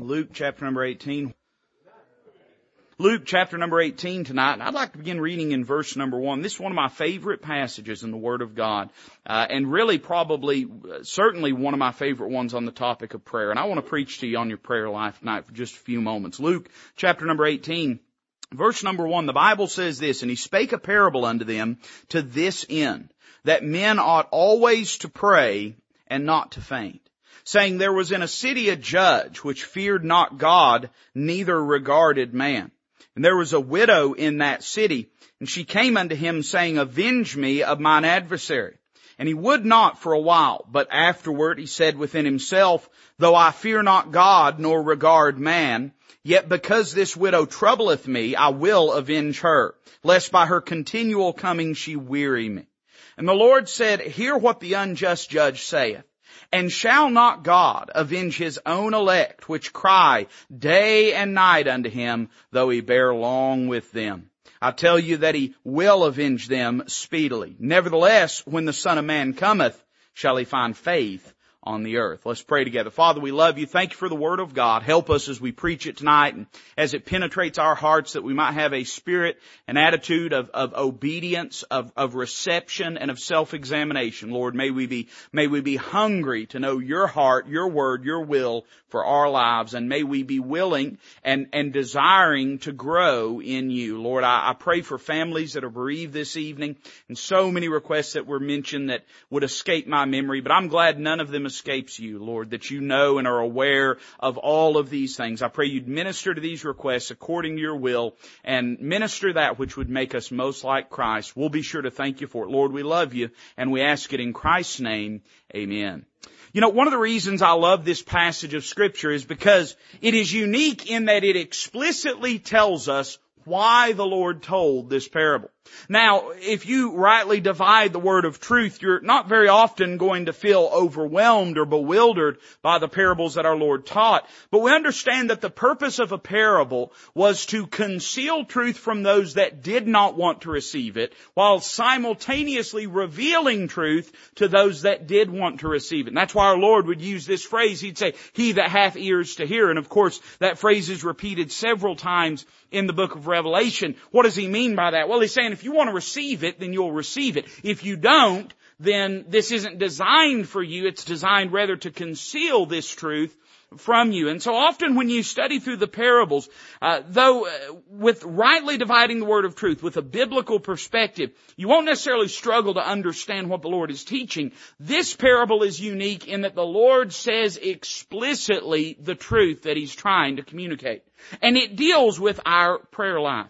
Luke chapter number 18. Luke chapter number 18 tonight. I'd like to begin reading in verse number 1. This is one of my favorite passages in the Word of God. Uh, and really probably, uh, certainly one of my favorite ones on the topic of prayer. And I want to preach to you on your prayer life tonight for just a few moments. Luke chapter number 18. Verse number one, the Bible says this, and he spake a parable unto them to this end, that men ought always to pray and not to faint saying there was in a city a judge which feared not God, neither regarded man. And there was a widow in that city, and she came unto him saying, avenge me of mine adversary. And he would not for a while, but afterward he said within himself, though I fear not God nor regard man, yet because this widow troubleth me, I will avenge her, lest by her continual coming she weary me. And the Lord said, hear what the unjust judge saith. And shall not God avenge his own elect, which cry day and night unto him, though he bear long with them? I tell you that he will avenge them speedily. Nevertheless, when the Son of Man cometh, shall he find faith on the earth. Let's pray together. Father, we love you. Thank you for the Word of God. Help us as we preach it tonight and as it penetrates our hearts that we might have a spirit, an attitude of, of obedience, of, of reception, and of self-examination. Lord, may we be, may we be hungry to know your heart, your word, your will for our lives, and may we be willing and, and desiring to grow in you. Lord, I, I pray for families that are bereaved this evening and so many requests that were mentioned that would escape my memory, but I'm glad none of them escapes you, Lord, that you know and are aware of all of these things. I pray you'd minister to these requests according to your will and minister that which would make us most like Christ. We'll be sure to thank you for it. Lord, we love you and we ask it in Christ's name. Amen. You know, one of the reasons I love this passage of scripture is because it is unique in that it explicitly tells us why the Lord told this parable. Now, if you rightly divide the word of truth, you're not very often going to feel overwhelmed or bewildered by the parables that our Lord taught. But we understand that the purpose of a parable was to conceal truth from those that did not want to receive it, while simultaneously revealing truth to those that did want to receive it. And that's why our Lord would use this phrase. He'd say, he that hath ears to hear. And of course, that phrase is repeated several times in the book of Revelation. What does he mean by that? Well, he's saying if you want to receive it, then you'll receive it. If you don't, then this isn't designed for you. It's designed rather to conceal this truth from you. And so often when you study through the parables, uh, though uh, with rightly dividing the word of truth with a biblical perspective, you won't necessarily struggle to understand what the Lord is teaching. This parable is unique in that the Lord says explicitly the truth that He's trying to communicate. And it deals with our prayer life.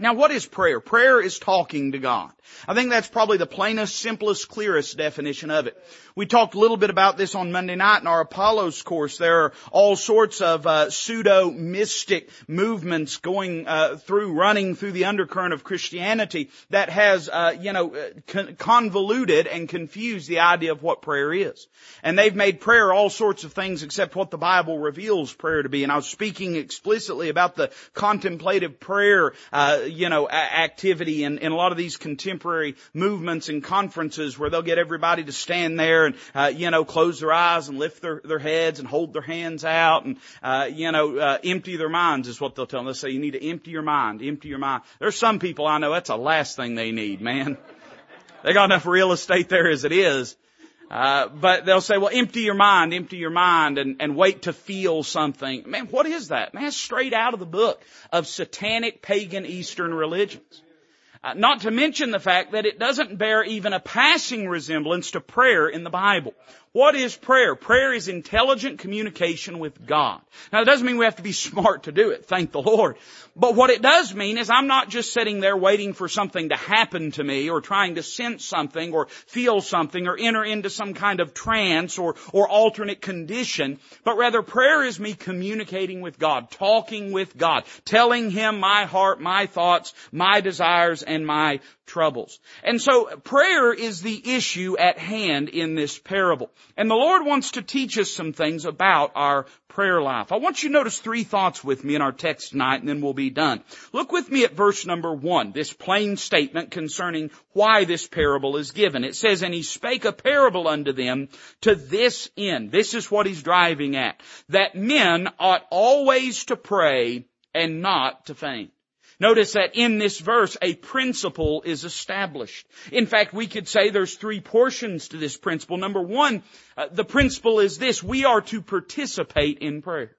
Now what is prayer? Prayer is talking to God. I think that's probably the plainest, simplest, clearest definition of it. We talked a little bit about this on Monday night in our Apollos course. There are all sorts of uh, pseudo mystic movements going uh, through, running through the undercurrent of Christianity that has, uh, you know, uh, con- convoluted and confused the idea of what prayer is. And they've made prayer all sorts of things except what the Bible reveals prayer to be. And I was speaking explicitly about the contemplative prayer, uh, you know, activity in, in a lot of these contemporary movements and conferences where they'll get everybody to stand there and, uh, you know, close their eyes and lift their, their heads and hold their hands out and, uh, you know, uh, empty their minds is what they'll tell them. They'll say you need to empty your mind, empty your mind. There's some people I know that's the last thing they need, man. They got enough real estate there as it is. Uh, but they'll say, well, empty your mind, empty your mind, and, and wait to feel something. Man, what is that? Man, that's straight out of the book of satanic pagan Eastern religions. Uh, not to mention the fact that it doesn't bear even a passing resemblance to prayer in the Bible. What is prayer? Prayer is intelligent communication with God. Now it doesn't mean we have to be smart to do it, thank the Lord. But what it does mean is I'm not just sitting there waiting for something to happen to me or trying to sense something or feel something or enter into some kind of trance or, or alternate condition, but rather prayer is me communicating with God, talking with God, telling Him my heart, my thoughts, my desires, and my troubles. And so prayer is the issue at hand in this parable. And the Lord wants to teach us some things about our prayer life. I want you to notice three thoughts with me in our text tonight and then we'll be done. Look with me at verse number one, this plain statement concerning why this parable is given. It says, and he spake a parable unto them to this end. This is what he's driving at. That men ought always to pray and not to faint. Notice that in this verse, a principle is established. In fact, we could say there's three portions to this principle. Number one, uh, the principle is this, we are to participate in prayer.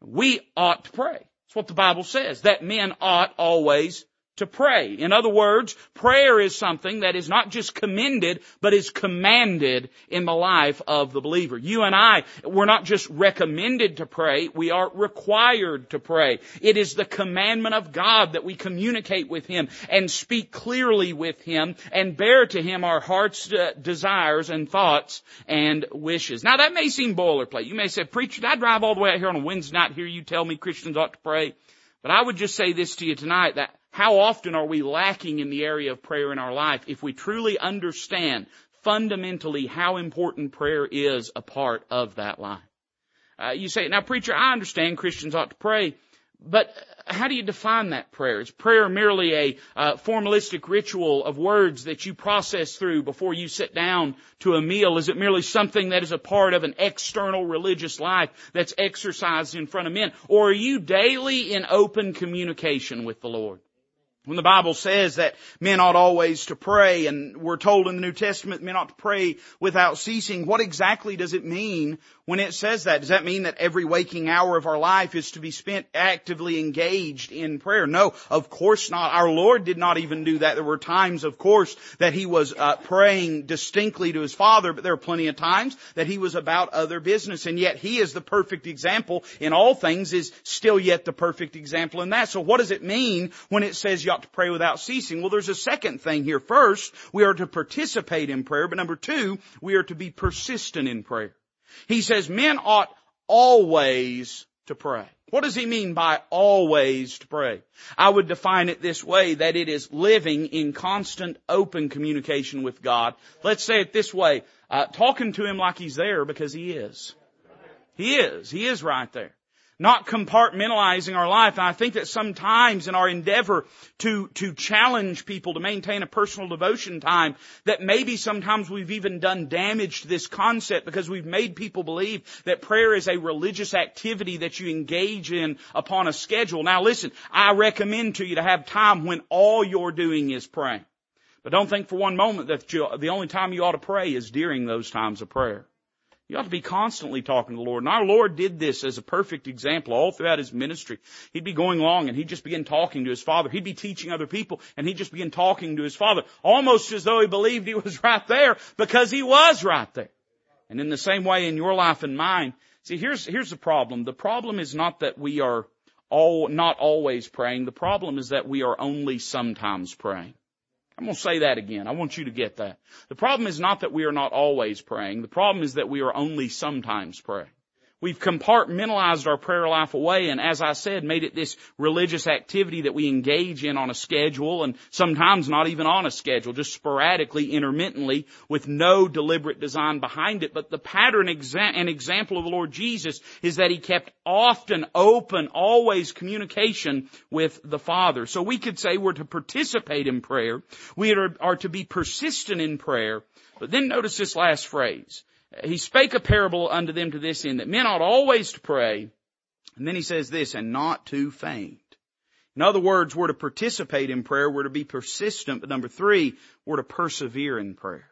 We ought to pray. That's what the Bible says, that men ought always to pray. In other words, prayer is something that is not just commended, but is commanded in the life of the believer. You and I, we're not just recommended to pray, we are required to pray. It is the commandment of God that we communicate with Him and speak clearly with Him and bear to Him our heart's uh, desires and thoughts and wishes. Now that may seem boilerplate. You may say, preacher, did I drive all the way out here on a Wednesday night hear you tell me Christians ought to pray? But I would just say this to you tonight that how often are we lacking in the area of prayer in our life if we truly understand fundamentally how important prayer is a part of that life? Uh, you say, now preacher, I understand Christians ought to pray, but how do you define that prayer? Is prayer merely a uh, formalistic ritual of words that you process through before you sit down to a meal? Is it merely something that is a part of an external religious life that's exercised in front of men? Or are you daily in open communication with the Lord? When the Bible says that men ought always to pray, and we're told in the New Testament men ought to pray without ceasing, what exactly does it mean when it says that? Does that mean that every waking hour of our life is to be spent actively engaged in prayer? No, of course not. Our Lord did not even do that. There were times, of course, that He was uh, praying distinctly to His Father, but there are plenty of times that He was about other business, and yet He is the perfect example in all things, is still yet the perfect example in that. So what does it mean when it says ought to pray without ceasing? Well, there's a second thing here. First, we are to participate in prayer, but number two, we are to be persistent in prayer. He says men ought always to pray. What does he mean by always to pray? I would define it this way, that it is living in constant open communication with God. Let's say it this way, uh, talking to him like he's there because he is. He is. He is right there not compartmentalizing our life. And I think that sometimes in our endeavor to, to challenge people to maintain a personal devotion time, that maybe sometimes we've even done damage to this concept because we've made people believe that prayer is a religious activity that you engage in upon a schedule. Now listen, I recommend to you to have time when all you're doing is praying. But don't think for one moment that you, the only time you ought to pray is during those times of prayer. You ought to be constantly talking to the Lord. And our Lord did this as a perfect example all throughout His ministry. He'd be going along and He'd just begin talking to His Father. He'd be teaching other people and He'd just begin talking to His Father almost as though He believed He was right there because He was right there. And in the same way in your life and mine, see here's, here's the problem. The problem is not that we are all, not always praying. The problem is that we are only sometimes praying. I'm going to say that again. I want you to get that. The problem is not that we are not always praying. The problem is that we are only sometimes praying. We've compartmentalized our prayer life away and as I said, made it this religious activity that we engage in on a schedule and sometimes not even on a schedule, just sporadically, intermittently, with no deliberate design behind it. But the pattern exa- and example of the Lord Jesus is that He kept often open, always communication with the Father. So we could say we're to participate in prayer. We are, are to be persistent in prayer. But then notice this last phrase he spake a parable unto them to this end, that men ought always to pray. And then he says this, and not to faint. In other words, we're to participate in prayer, we're to be persistent, but number three, we're to persevere in prayer.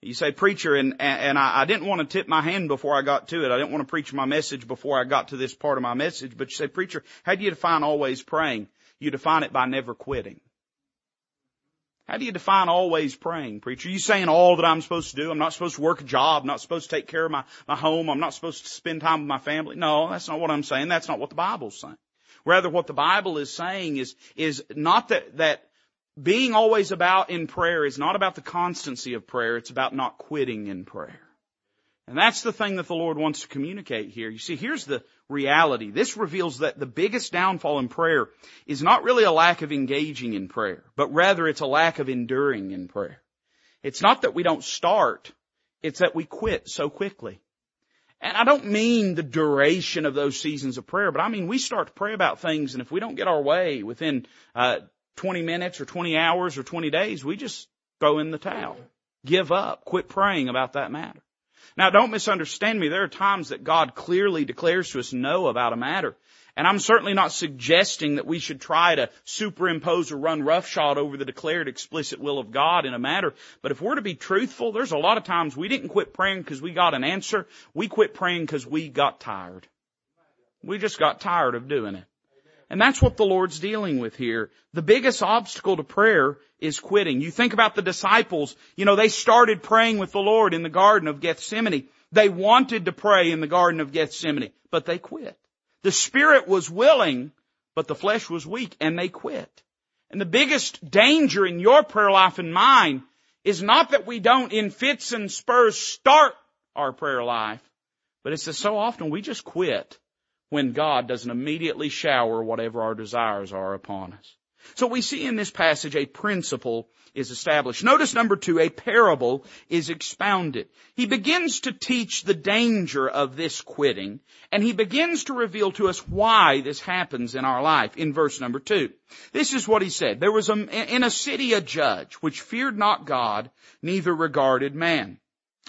You say, preacher, and, and I, I didn't want to tip my hand before I got to it. I didn't want to preach my message before I got to this part of my message, but you say, preacher, how do you define always praying? You define it by never quitting. How do you define always praying, preacher? Are you saying all that I'm supposed to do? I'm not supposed to work a job. I'm not supposed to take care of my, my home. I'm not supposed to spend time with my family. No, that's not what I'm saying. That's not what the Bible's saying. Rather, what the Bible is saying is, is not that, that being always about in prayer is not about the constancy of prayer. It's about not quitting in prayer. And that's the thing that the Lord wants to communicate here. You see, here's the reality. This reveals that the biggest downfall in prayer is not really a lack of engaging in prayer, but rather it's a lack of enduring in prayer. It's not that we don't start, it's that we quit so quickly. And I don't mean the duration of those seasons of prayer, but I mean we start to pray about things and if we don't get our way within uh, 20 minutes or 20 hours or 20 days, we just throw in the towel. Give up. Quit praying about that matter. Now don't misunderstand me. There are times that God clearly declares to us no about a matter. And I'm certainly not suggesting that we should try to superimpose or run roughshod over the declared explicit will of God in a matter. But if we're to be truthful, there's a lot of times we didn't quit praying because we got an answer. We quit praying because we got tired. We just got tired of doing it. And that's what the Lord's dealing with here. The biggest obstacle to prayer is quitting. You think about the disciples, you know, they started praying with the Lord in the Garden of Gethsemane. They wanted to pray in the Garden of Gethsemane, but they quit. The spirit was willing, but the flesh was weak and they quit. And the biggest danger in your prayer life and mine is not that we don't in fits and spurs start our prayer life, but it's that so often we just quit when God doesn't immediately shower whatever our desires are upon us. So we see in this passage a principle is established. Notice number two, a parable is expounded. He begins to teach the danger of this quitting, and he begins to reveal to us why this happens in our life in verse number two. This is what he said. There was a, in a city a judge which feared not God, neither regarded man.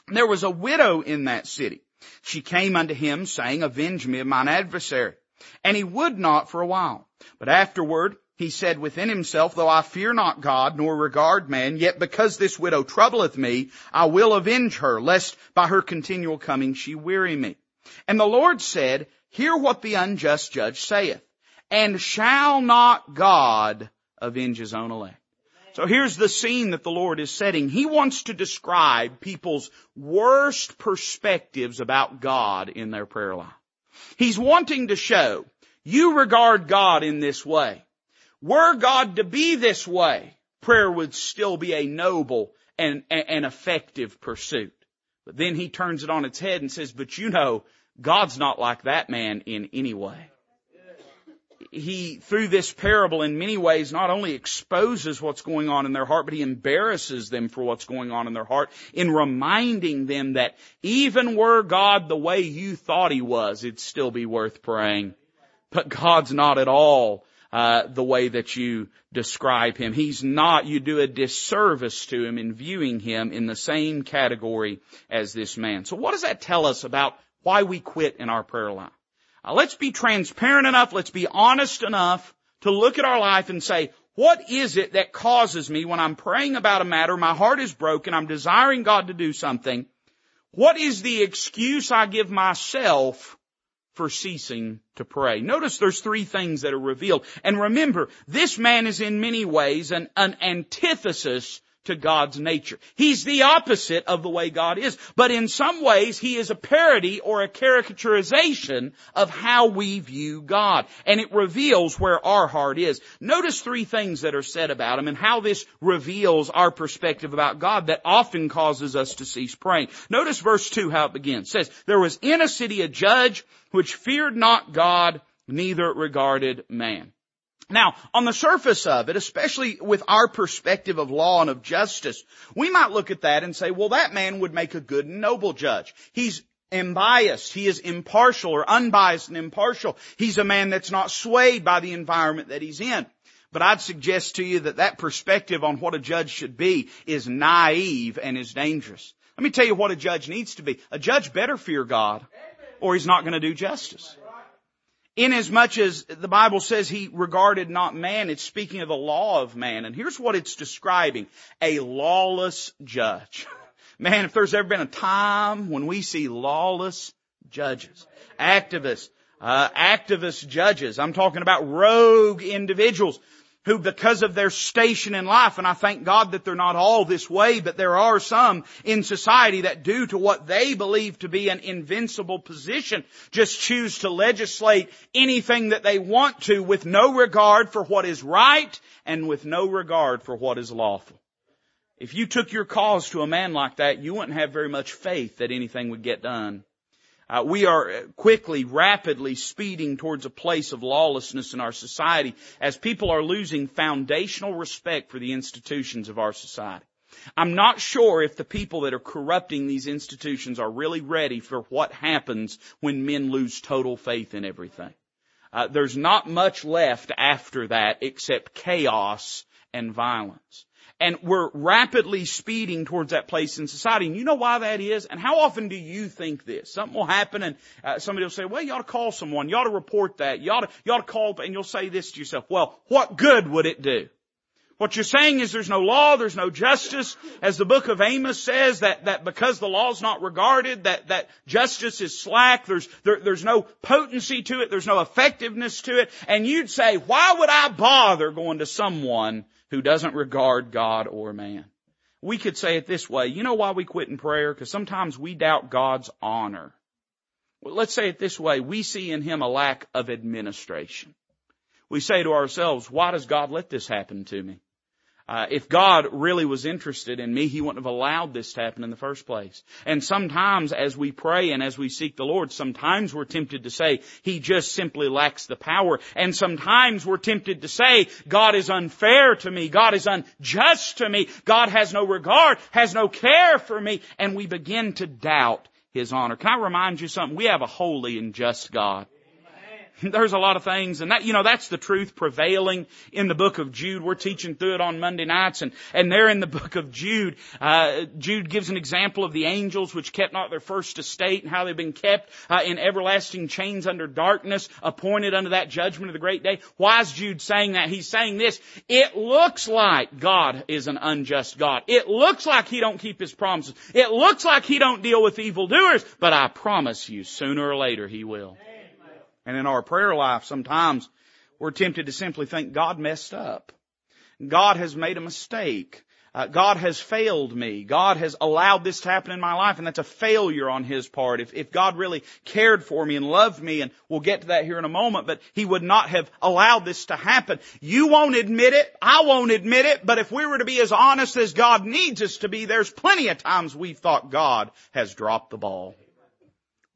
There was a widow in that city. She came unto him saying, avenge me of mine adversary. And he would not for a while. But afterward, he said within himself, though I fear not God nor regard man, yet because this widow troubleth me, I will avenge her, lest by her continual coming she weary me. And the Lord said, hear what the unjust judge saith, and shall not God avenge his own elect? So here's the scene that the Lord is setting. He wants to describe people's worst perspectives about God in their prayer life. He's wanting to show, you regard God in this way. Were God to be this way, prayer would still be a noble and, and effective pursuit. But then he turns it on its head and says, but you know, God's not like that man in any way. He, through this parable in many ways, not only exposes what's going on in their heart, but he embarrasses them for what's going on in their heart in reminding them that even were God the way you thought he was, it'd still be worth praying. But God's not at all uh, the way that you describe him. He's not, you do a disservice to him in viewing him in the same category as this man. So what does that tell us about why we quit in our prayer life? Uh, let's be transparent enough, let's be honest enough to look at our life and say, what is it that causes me when I'm praying about a matter, my heart is broken, I'm desiring God to do something, what is the excuse I give myself for ceasing to pray. Notice there's three things that are revealed. And remember, this man is in many ways an, an antithesis to God's nature. He's the opposite of the way God is. But in some ways, he is a parody or a caricaturization of how we view God. And it reveals where our heart is. Notice three things that are said about him and how this reveals our perspective about God that often causes us to cease praying. Notice verse 2 how it begins. It says, There was in a city a judge which feared not God, neither regarded man. Now, on the surface of it, especially with our perspective of law and of justice, we might look at that and say, well, that man would make a good and noble judge. He's unbiased. He is impartial or unbiased and impartial. He's a man that's not swayed by the environment that he's in. But I'd suggest to you that that perspective on what a judge should be is naive and is dangerous. Let me tell you what a judge needs to be. A judge better fear God or he's not going to do justice. Inasmuch as the Bible says he regarded not man, it's speaking of the law of man. And here's what it's describing. A lawless judge. Man, if there's ever been a time when we see lawless judges, activists, uh, activist judges, I'm talking about rogue individuals who because of their station in life, and I thank God that they're not all this way, but there are some in society that due to what they believe to be an invincible position, just choose to legislate anything that they want to with no regard for what is right and with no regard for what is lawful. If you took your cause to a man like that, you wouldn't have very much faith that anything would get done. Uh, we are quickly, rapidly speeding towards a place of lawlessness in our society as people are losing foundational respect for the institutions of our society. I'm not sure if the people that are corrupting these institutions are really ready for what happens when men lose total faith in everything. Uh, there's not much left after that except chaos and violence. And we're rapidly speeding towards that place in society. And you know why that is? And how often do you think this? Something will happen and uh, somebody will say, well, you ought to call someone. You ought to report that. You ought to, you ought to call, and you'll say this to yourself, well, what good would it do? What you're saying is there's no law, there's no justice. As the book of Amos says, that, that because the law's not regarded, that, that justice is slack, there's, there, there's no potency to it, there's no effectiveness to it. And you'd say, why would I bother going to someone who doesn't regard God or man? We could say it this way. You know why we quit in prayer? Because sometimes we doubt God's honor. Well, let's say it this way. We see in Him a lack of administration we say to ourselves, why does God let this happen to me? Uh, if God really was interested in me, He wouldn't have allowed this to happen in the first place. And sometimes as we pray and as we seek the Lord, sometimes we're tempted to say, He just simply lacks the power. And sometimes we're tempted to say, God is unfair to me. God is unjust to me. God has no regard, has no care for me. And we begin to doubt His honor. Can I remind you something? We have a holy and just God. There's a lot of things, and that, you know, that's the truth prevailing in the book of Jude. We're teaching through it on Monday nights, and, and there in the book of Jude, uh, Jude gives an example of the angels which kept not their first estate and how they've been kept uh, in everlasting chains under darkness, appointed unto that judgment of the great day. Why is Jude saying that? He's saying this, it looks like God is an unjust God. It looks like He don't keep His promises. It looks like He don't deal with evildoers, but I promise you, sooner or later He will. And in our prayer life, sometimes we're tempted to simply think God messed up. God has made a mistake. Uh, God has failed me. God has allowed this to happen in my life, and that's a failure on His part. If, if God really cared for me and loved me, and we'll get to that here in a moment, but He would not have allowed this to happen. You won't admit it. I won't admit it. But if we were to be as honest as God needs us to be, there's plenty of times we've thought God has dropped the ball.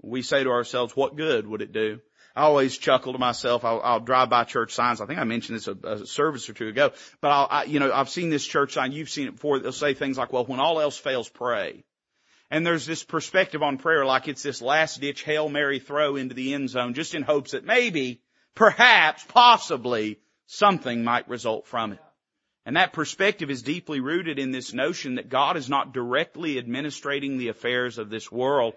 We say to ourselves, what good would it do? I always chuckle to myself. I'll, I'll drive by church signs. I think I mentioned this a, a service or two ago, but I'll, I, you know, I've seen this church sign. You've seen it before. They'll say things like, well, when all else fails, pray. And there's this perspective on prayer like it's this last ditch Hail Mary throw into the end zone just in hopes that maybe, perhaps, possibly something might result from it. And that perspective is deeply rooted in this notion that God is not directly administrating the affairs of this world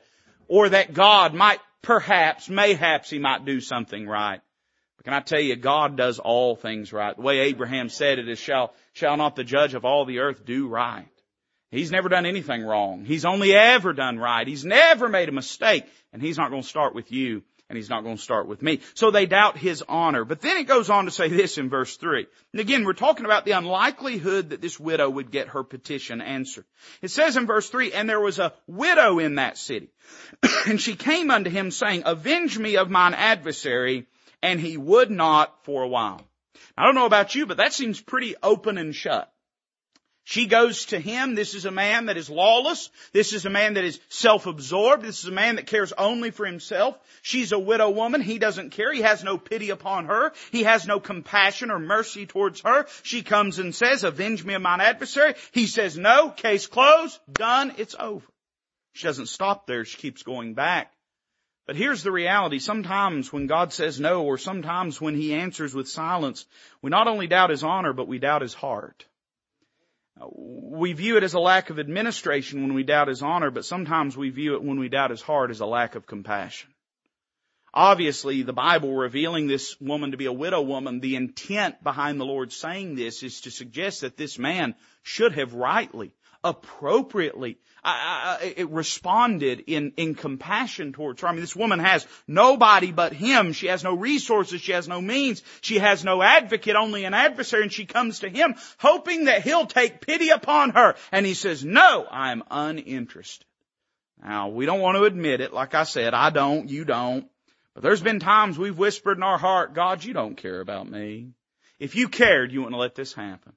or that God might perhaps, mayhaps he might do something right. But can I tell you, God does all things right. The way Abraham said it is, shall, shall not the judge of all the earth do right? He's never done anything wrong. He's only ever done right. He's never made a mistake. And He's not going to start with you and he's not going to start with me. So they doubt his honor. But then it goes on to say this in verse 3. And again, we're talking about the unlikelihood that this widow would get her petition answered. It says in verse 3, and there was a widow in that city. and she came unto him saying, avenge me of mine adversary. And he would not for a while. I don't know about you, but that seems pretty open and shut. She goes to him. This is a man that is lawless. This is a man that is self-absorbed. This is a man that cares only for himself. She's a widow woman. He doesn't care. He has no pity upon her. He has no compassion or mercy towards her. She comes and says, avenge me of mine adversary. He says, no, case closed, done, it's over. She doesn't stop there. She keeps going back. But here's the reality. Sometimes when God says no, or sometimes when He answers with silence, we not only doubt His honor, but we doubt His heart. We view it as a lack of administration when we doubt His honor, but sometimes we view it when we doubt His heart as a lack of compassion. Obviously, the Bible revealing this woman to be a widow woman, the intent behind the Lord saying this is to suggest that this man should have rightly, appropriately it responded in, in compassion towards her. I mean, this woman has nobody but him. She has no resources. She has no means. She has no advocate, only an adversary. And she comes to him hoping that he'll take pity upon her. And he says, no, I'm uninterested. Now, we don't want to admit it. Like I said, I don't, you don't. But there's been times we've whispered in our heart, God, you don't care about me. If you cared, you wouldn't let this happen.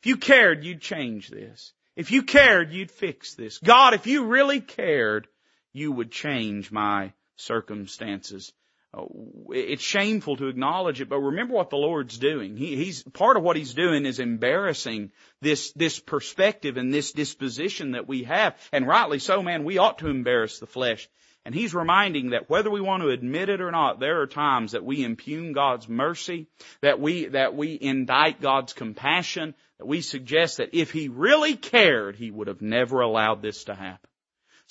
If you cared, you'd change this. If you cared, you'd fix this. God, if you really cared, you would change my circumstances. Uh, it's shameful to acknowledge it, but remember what the Lord's doing. He, he's, part of what He's doing is embarrassing this, this perspective and this disposition that we have. And rightly so, man, we ought to embarrass the flesh. And He's reminding that whether we want to admit it or not, there are times that we impugn God's mercy, that we, that we indict God's compassion, we suggest that if He really cared, He would have never allowed this to happen.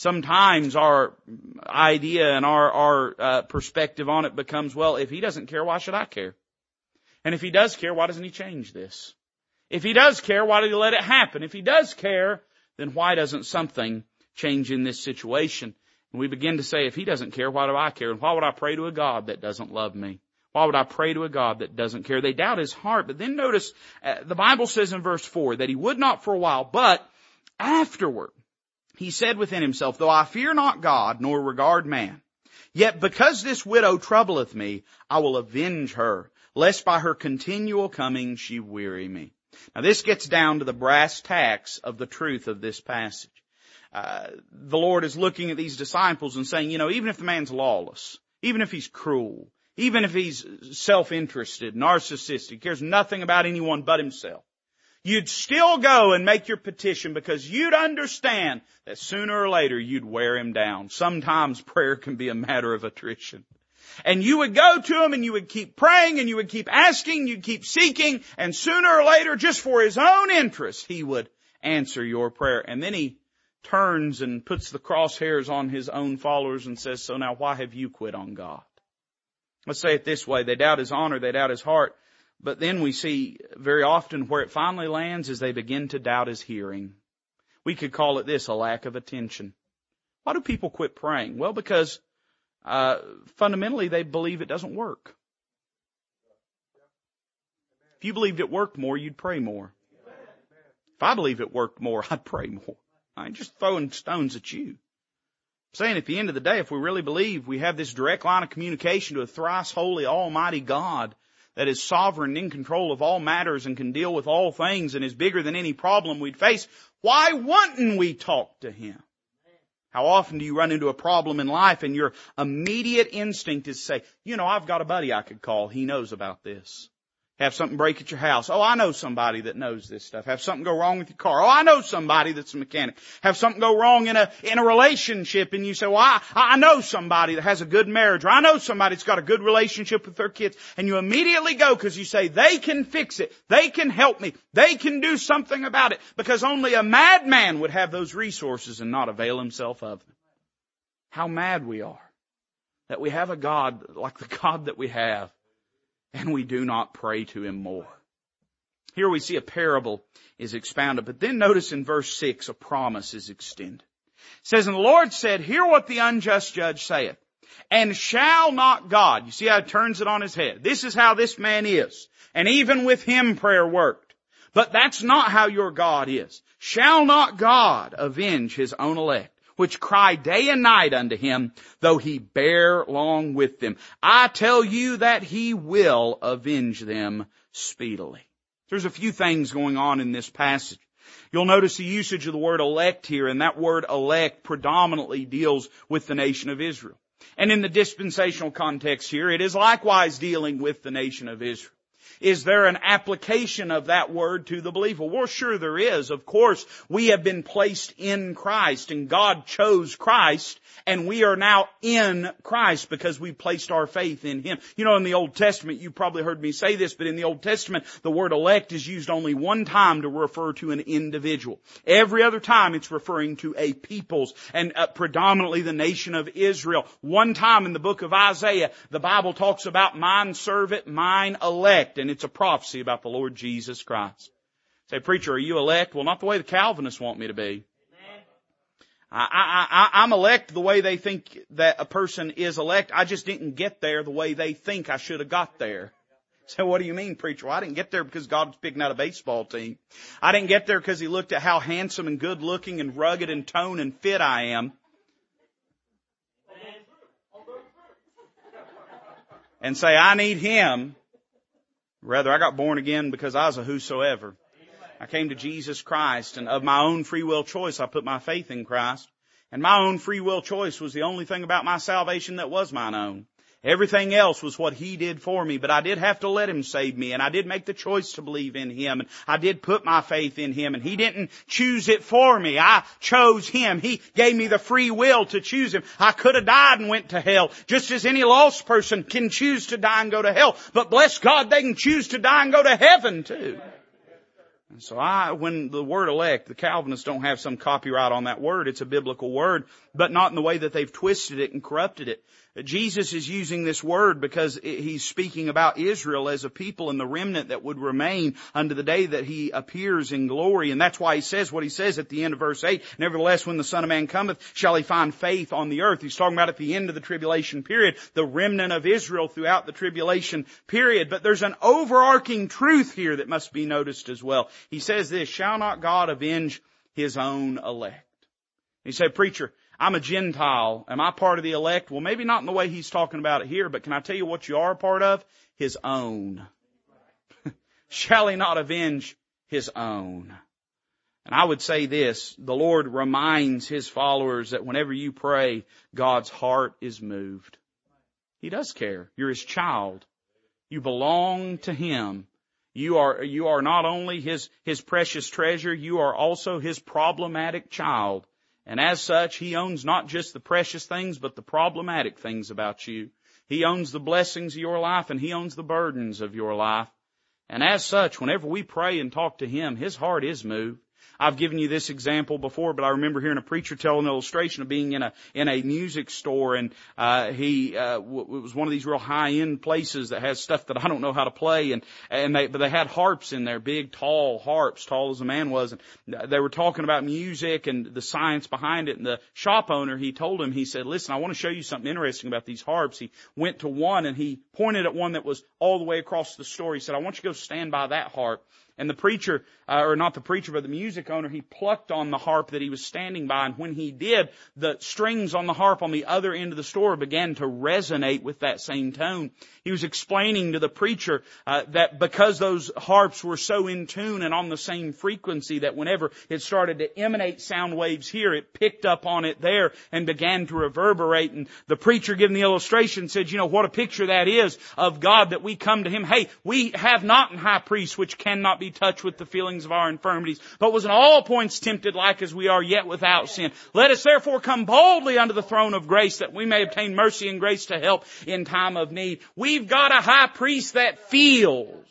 Sometimes our idea and our, our uh, perspective on it becomes, well, if he doesn't care, why should I care? And if he does care, why doesn't he change this? If he does care, why did he let it happen? If he does care, then why doesn't something change in this situation? And we begin to say, if he doesn't care, why do I care? And why would I pray to a God that doesn't love me? Why would I pray to a God that doesn't care? They doubt his heart. But then notice, uh, the Bible says in verse 4 that he would not for a while, but afterward, he said within himself, though I fear not God nor regard man, yet because this widow troubleth me, I will avenge her, lest by her continual coming she weary me. Now this gets down to the brass tacks of the truth of this passage. Uh, the Lord is looking at these disciples and saying, you know, even if the man's lawless, even if he's cruel, even if he's self-interested, narcissistic, cares nothing about anyone but himself, you'd still go and make your petition because you'd understand that sooner or later you'd wear him down. Sometimes prayer can be a matter of attrition. And you would go to him and you would keep praying and you would keep asking, you'd keep seeking, and sooner or later, just for his own interest, he would answer your prayer. And then he turns and puts the crosshairs on his own followers and says, so now why have you quit on God? Let's say it this way. They doubt his honor. They doubt his heart. But then we see very often where it finally lands is they begin to doubt his hearing. We could call it this, a lack of attention. Why do people quit praying? Well, because uh, fundamentally they believe it doesn't work. If you believed it worked more, you'd pray more. If I believe it worked more, I'd pray more. I ain't just throwing stones at you. Saying at the end of the day, if we really believe we have this direct line of communication to a thrice holy, almighty God, that is sovereign in control of all matters and can deal with all things and is bigger than any problem we'd face, why wouldn't we talk to Him? How often do you run into a problem in life and your immediate instinct is to say, you know, I've got a buddy I could call. He knows about this. Have something break at your house. Oh, I know somebody that knows this stuff. Have something go wrong with your car. Oh, I know somebody that's a mechanic. Have something go wrong in a, in a relationship and you say, well, I, I know somebody that has a good marriage or I know somebody that's got a good relationship with their kids. And you immediately go because you say, they can fix it. They can help me. They can do something about it because only a madman would have those resources and not avail himself of them. How mad we are that we have a God like the God that we have and we do not pray to him more. Here we see a parable is expounded, but then notice in verse 6 a promise is extended. It says, And the Lord said, Hear what the unjust judge saith. And shall not God, you see how it turns it on his head. This is how this man is. And even with him prayer worked. But that's not how your God is. Shall not God avenge his own elect? Which cry day and night unto him, though he bear long with them. I tell you that he will avenge them speedily. There's a few things going on in this passage. You'll notice the usage of the word elect here, and that word elect predominantly deals with the nation of Israel. And in the dispensational context here, it is likewise dealing with the nation of Israel. Is there an application of that word to the believer? Well, sure there is. Of course, we have been placed in Christ and God chose Christ and we are now in Christ because we placed our faith in Him. You know, in the Old Testament, you probably heard me say this, but in the Old Testament, the word elect is used only one time to refer to an individual. Every other time it's referring to a peoples and uh, predominantly the nation of Israel. One time in the book of Isaiah, the Bible talks about mine servant, mine elect, and it's a prophecy about the Lord Jesus Christ. Say, preacher, are you elect? Well, not the way the Calvinists want me to be. I, I, I, I'm elect the way they think that a person is elect. I just didn't get there the way they think I should have got there. So what do you mean, preacher? Well, I didn't get there because God was picking out a baseball team. I didn't get there because He looked at how handsome and good looking and rugged and tone and fit I am. And say, I need Him. Rather, I got born again because I was a whosoever. I came to Jesus Christ and of my own free will choice I put my faith in Christ. And my own free will choice was the only thing about my salvation that was mine own. Everything else was what He did for me, but I did have to let Him save me, and I did make the choice to believe in Him, and I did put my faith in Him, and He didn't choose it for me. I chose Him. He gave me the free will to choose Him. I could have died and went to hell, just as any lost person can choose to die and go to hell. But bless God, they can choose to die and go to heaven too. And so I, when the word elect, the Calvinists don't have some copyright on that word. It's a biblical word, but not in the way that they've twisted it and corrupted it. Jesus is using this word because he's speaking about Israel as a people and the remnant that would remain unto the day that he appears in glory. And that's why he says what he says at the end of verse 8. Nevertheless, when the Son of Man cometh, shall he find faith on the earth. He's talking about at the end of the tribulation period, the remnant of Israel throughout the tribulation period. But there's an overarching truth here that must be noticed as well. He says this, shall not God avenge his own elect? He said, preacher, I'm a Gentile. Am I part of the elect? Well, maybe not in the way he's talking about it here, but can I tell you what you are a part of? His own. Shall he not avenge his own? And I would say this, the Lord reminds His followers that whenever you pray, God's heart is moved. He does care. You're His child. You belong to Him. You are, you are not only His, His precious treasure, you are also His problematic child. And as such, He owns not just the precious things, but the problematic things about you. He owns the blessings of your life and He owns the burdens of your life. And as such, whenever we pray and talk to Him, His heart is moved. I've given you this example before, but I remember hearing a preacher tell an illustration of being in a in a music store, and uh, he uh, w- it was one of these real high end places that has stuff that I don't know how to play, and and they but they had harps in there, big tall harps, tall as a man was, and they were talking about music and the science behind it. And the shop owner, he told him, he said, "Listen, I want to show you something interesting about these harps." He went to one and he pointed at one that was all the way across the store. He said, "I want you to go stand by that harp." And the preacher, uh, or not the preacher, but the music owner, he plucked on the harp that he was standing by. And when he did, the strings on the harp on the other end of the store began to resonate with that same tone. He was explaining to the preacher uh, that because those harps were so in tune and on the same frequency that whenever it started to emanate sound waves here, it picked up on it there and began to reverberate. And the preacher giving the illustration said, you know, what a picture that is of God that we come to Him. Hey, we have not an high priest which cannot be touched with the feelings of our infirmities, but was in all points tempted like as we are, yet without sin. Let us therefore come boldly unto the throne of grace that we may obtain mercy and grace to help in time of need. We've got a high priest that feels.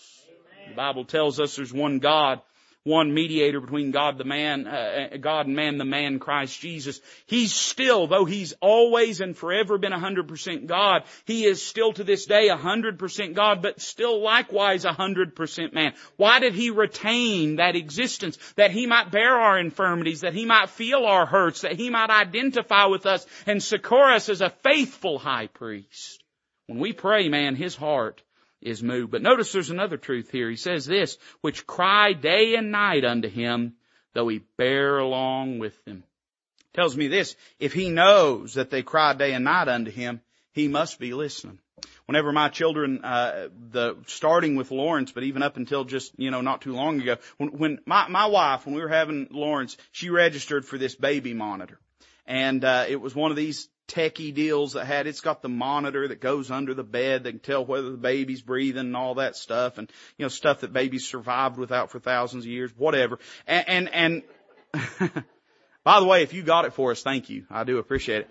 The Bible tells us there's one God one mediator between God the man, uh, God and man, the man Christ Jesus. He's still, though he's always and forever been 100% God, he is still to this day 100% God, but still likewise 100% man. Why did he retain that existence? That he might bear our infirmities, that he might feel our hurts, that he might identify with us and succor us as a faithful high priest. When we pray, man, his heart is moved. But notice there's another truth here. He says this, which cry day and night unto him, though he bear along with them. Tells me this, if he knows that they cry day and night unto him, he must be listening. Whenever my children, uh, the starting with Lawrence, but even up until just you know not too long ago, when, when my my wife, when we were having Lawrence, she registered for this baby monitor, and uh, it was one of these techie deals that had, it's got the monitor that goes under the bed that can tell whether the baby's breathing and all that stuff and, you know, stuff that babies survived without for thousands of years, whatever. And, and, and by the way, if you got it for us, thank you. I do appreciate it.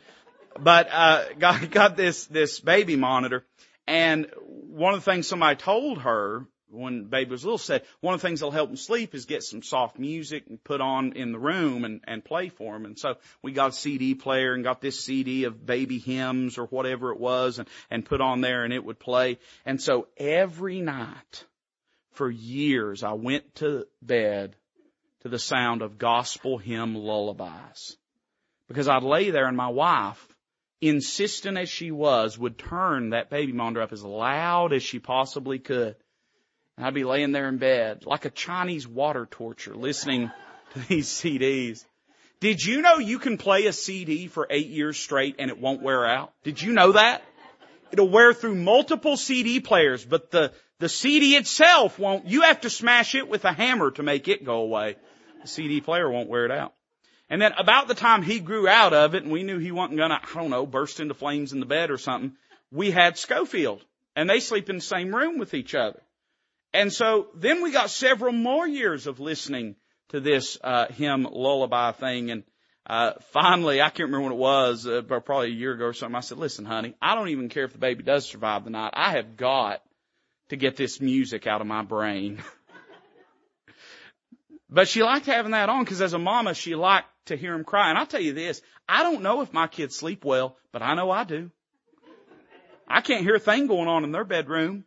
But, uh, got, got this, this baby monitor and one of the things somebody told her when baby was little said one of the things that'll help him sleep is get some soft music and put on in the room and, and play for him. And so we got a CD player and got this CD of baby hymns or whatever it was and, and put on there and it would play. And so every night for years I went to bed to the sound of gospel hymn lullabies because I'd lay there and my wife insistent as she was, would turn that baby monitor up as loud as she possibly could. And I'd be laying there in bed like a Chinese water torture listening to these CDs. Did you know you can play a CD for eight years straight and it won't wear out? Did you know that? It'll wear through multiple CD players, but the, The CD itself won't, you have to smash it with a hammer to make it go away. The CD player won't wear it out. And then about the time he grew out of it and we knew he wasn't gonna, I don't know, burst into flames in the bed or something, we had Schofield. And they sleep in the same room with each other. And so then we got several more years of listening to this uh, hymn lullaby thing. And uh, finally, I can't remember when it was, uh, but probably a year ago or something. I said, "Listen, honey, I don't even care if the baby does survive the night. I have got to get this music out of my brain." but she liked having that on because as a mama, she liked to hear him cry. And I'll tell you this: I don't know if my kids sleep well, but I know I do. I can't hear a thing going on in their bedroom,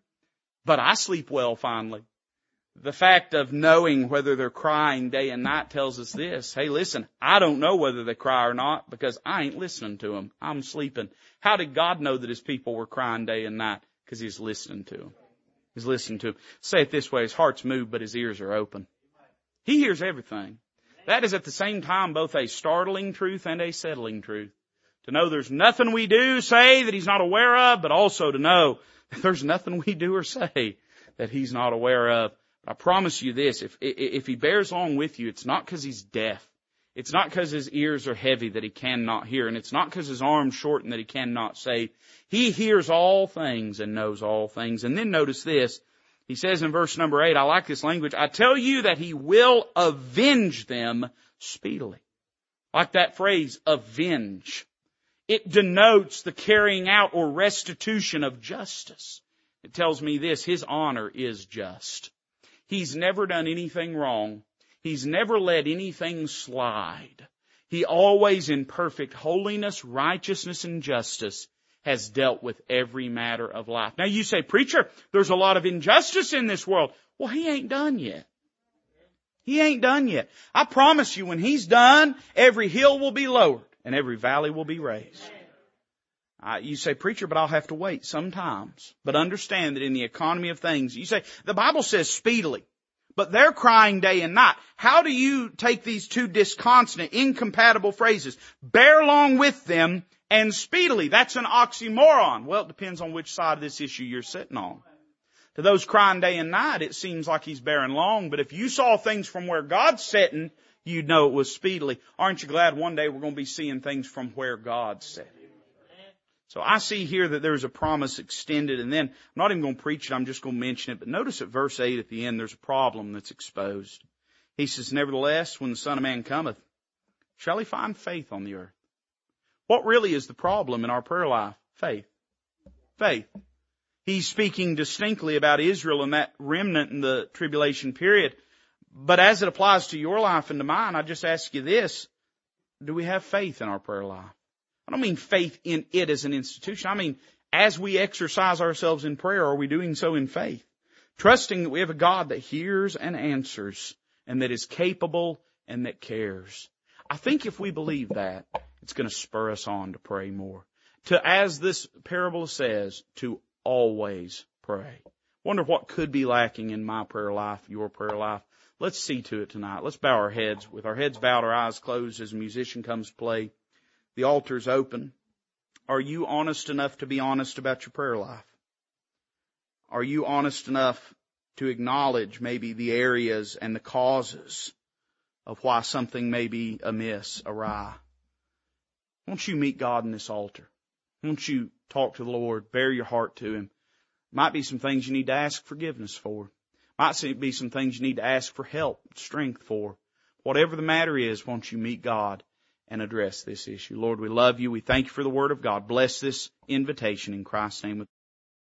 but I sleep well finally. The fact of knowing whether they're crying day and night tells us this. Hey, listen, I don't know whether they cry or not because I ain't listening to them. I'm sleeping. How did God know that his people were crying day and night? Because he's listening to them. He's listening to them. Say it this way, his heart's moved, but his ears are open. He hears everything. That is at the same time both a startling truth and a settling truth. To know there's nothing we do, say that he's not aware of, but also to know there's nothing we do or say that he's not aware of. I promise you this, if, if he bears along with you, it's not because he's deaf. It's not because his ears are heavy that he cannot hear, and it's not because his arms shorten that he cannot say. He hears all things and knows all things. And then notice this. He says in verse number eight, I like this language, I tell you that he will avenge them speedily. Like that phrase, avenge. It denotes the carrying out or restitution of justice. It tells me this, his honor is just. He's never done anything wrong. He's never let anything slide. He always in perfect holiness, righteousness, and justice has dealt with every matter of life. Now you say, preacher, there's a lot of injustice in this world. Well, he ain't done yet. He ain't done yet. I promise you when he's done, every hill will be lowered and every valley will be raised. You say, preacher, but I'll have to wait sometimes. But understand that in the economy of things, you say, the Bible says speedily, but they're crying day and night. How do you take these two disconsonant, incompatible phrases, bear along with them and speedily? That's an oxymoron. Well, it depends on which side of this issue you're sitting on. To those crying day and night, it seems like he's bearing long, but if you saw things from where God's sitting, you'd know it was speedily. Aren't you glad one day we're going to be seeing things from where God's sitting? So I see here that there's a promise extended and then I'm not even going to preach it, I'm just going to mention it, but notice at verse 8 at the end there's a problem that's exposed. He says, nevertheless, when the Son of Man cometh, shall he find faith on the earth? What really is the problem in our prayer life? Faith. Faith. He's speaking distinctly about Israel and that remnant in the tribulation period. But as it applies to your life and to mine, I just ask you this. Do we have faith in our prayer life? I don't mean faith in it as an institution. I mean, as we exercise ourselves in prayer, are we doing so in faith? Trusting that we have a God that hears and answers and that is capable and that cares. I think if we believe that, it's going to spur us on to pray more. To, as this parable says, to always pray. Wonder what could be lacking in my prayer life, your prayer life. Let's see to it tonight. Let's bow our heads with our heads bowed, our eyes closed as a musician comes to play. The altar's open. Are you honest enough to be honest about your prayer life? Are you honest enough to acknowledge maybe the areas and the causes of why something may be amiss, awry? Won't you meet God in this altar? Won't you talk to the Lord, bare your heart to Him? Might be some things you need to ask forgiveness for. Might be some things you need to ask for help, strength for. Whatever the matter is, won't you meet God and address this issue. Lord, we love you. We thank you for the word of God. Bless this invitation in Christ's name.